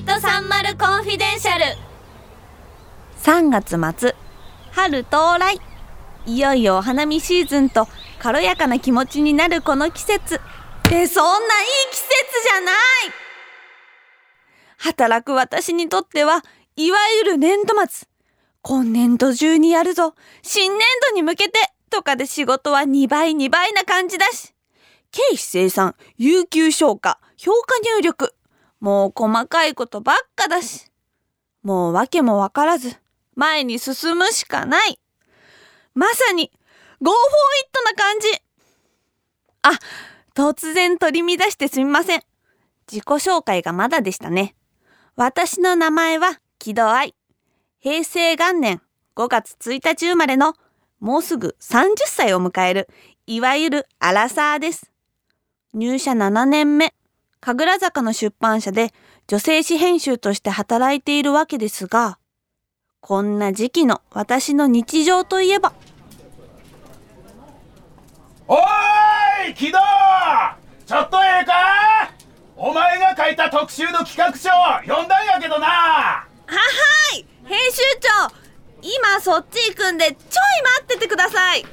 ート30コンフィデンシャル。3月末。春到来。いよいよお花見シーズンと軽やかな気持ちになるこの季節。でそんないい季節じゃない。働く私にとってはいわゆる年度末。今年度中にやるぞ。新年度に向けて。とかで仕事は2倍2倍な感じだし。経費生産有給消化評価入力もう細かいことばっかだし。もう訳もわからず。前に進むしかない。まさに Go for it な感じ。あ突然取り乱してすみません。自己紹介がまだでしたね。私の名前は木戸愛。平成元年5月1日生まれのもうすぐ30歳を迎えるいわゆるアラサーです。入社7年目。神楽坂の出版社で女性誌編集として働いているわけですがこんな時期の私の日常といえば。おーい木戸!ちょっとええか?お前が書いた特集の企画書読んだんやけどな!ははい!編集長今そっち行くんでちょい待っててください!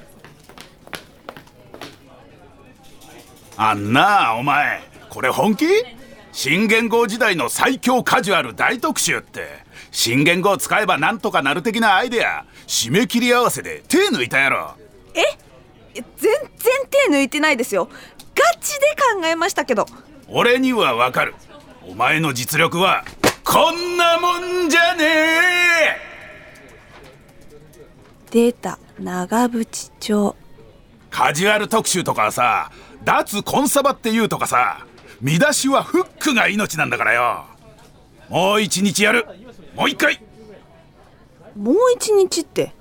あんなお前これ本気？新元号時代の最強カジュアル大特集って。新元号使えばなんとかなる的なアイデア。締め切り合わせで手抜いたやろ。え？全然手抜いてないですよ。ガチで考えましたけど。俺にはわかる。お前の実力はこんなもんじゃねえ！出た。長渕町。カジュアル特集とかはさ脱コンサバっていうとかさ見出しはフックが命なんだからよ。もう一日やる。もう一回。もう一日って？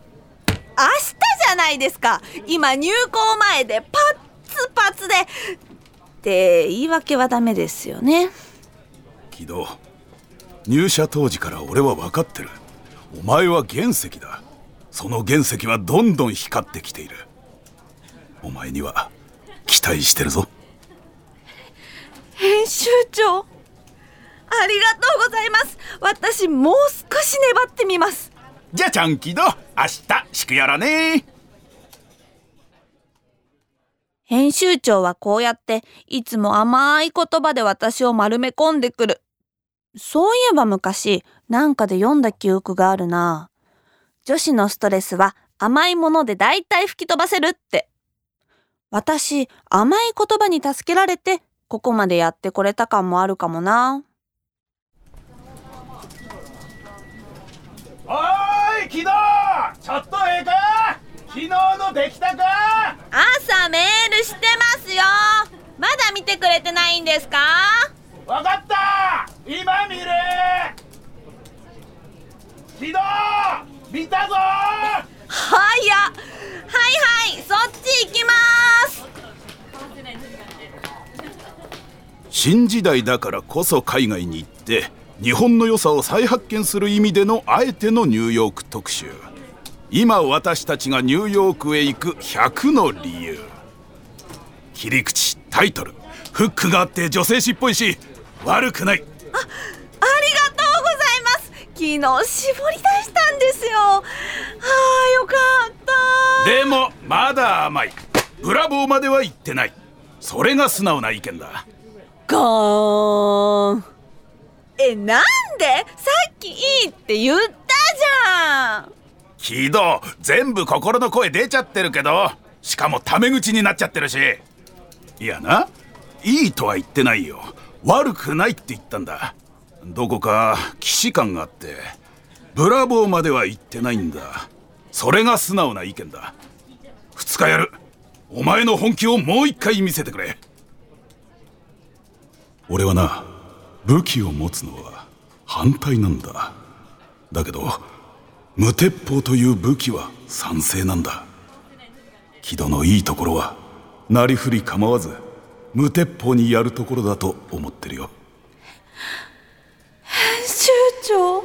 明日じゃないですか。今入校前でパッツパツで。って言い訳はダメですよね。木戸入社当時から俺は分かってる。お前は原石だ。その原石はどんどん光ってきている。お前には期待してるぞ編集長。ありがとうございます。私もう少し粘ってみます。じゃあちゃん木戸明日しくやらね。編集長はこうやっていつも甘い言葉で私を丸め込んでくる。そういえば昔なんかで読んだ記憶があるな。女子のストレスは甘いもので大体吹き飛ばせるって。私甘い言葉に助けられてここまでやってこれた感もあるかもな。おーい木戸ちょっとええか？昨日のできたか？朝メールしてますよ。まだ見てくれてないんですか？わかった今見る木戸見たぞはいやはいはいそっち行きます新時代だからこそ海外に行って日本の良さを再発見する意味でのあえてのニューヨーク特集。今私たちがニューヨークへ行く100の理由。切り口タイトル。フックがあって女性誌っぽいし悪くない。ありがとうございます。昨日絞り出したんですよ。ああよかった。でもまだ甘い。ブラボーまでは言ってない。それが素直な意見だゴーン。えなんで？さっきいいって言ったじゃん。木戸全部心の声出ちゃってるけどしかもタメ口になっちゃってるし。いやないいとは言ってないよ。悪くないって言ったんだ。どこか既視感があって。ブラボーまでは言ってないんだ。それが素直な意見だ。2日やる。お前の本気をもう一回見せてくれ俺はな武器を持つのは反対なんだ。だけど無鉄砲という武器は賛成なんだ。木戸のいいところはなりふり構わず無鉄砲にやるところだと思ってるよ。編集長？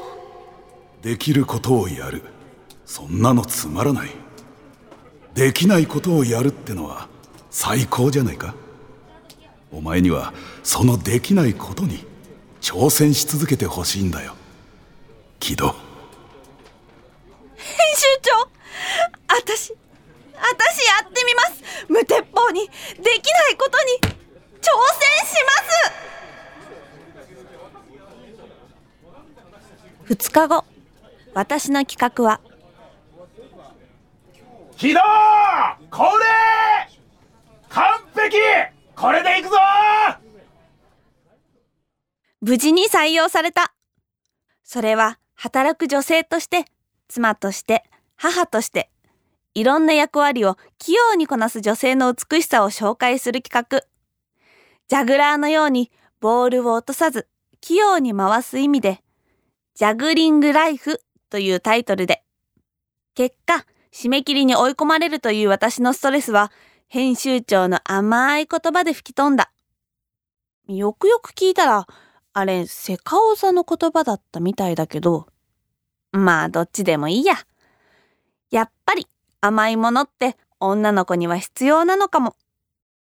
できることをやる。そんなのつまらない。できないことをやるってのは最高じゃないか？お前にはそのできないことに挑戦し続けてほしいんだよ。木戸編集長私私やってみます。無鉄砲にできないことに挑戦します。2日後私の企画は。木戸これ完璧これでいくぞ無事に採用された。それは働く女性として妻として母としていろんな役割を器用にこなす女性の美しさを紹介する企画。ジャグラーのようにボールを落とさず器用に回す意味でジャグリングライフというタイトルで。結果締め切りに追い込まれるという私のストレスは編集長の甘い言葉で吹き飛んだ。よくよく聞いたらあれ、セカオザの言葉だったみたいだけど、まあどっちでもいいや。やっぱり甘いものって女の子には必要なのかも。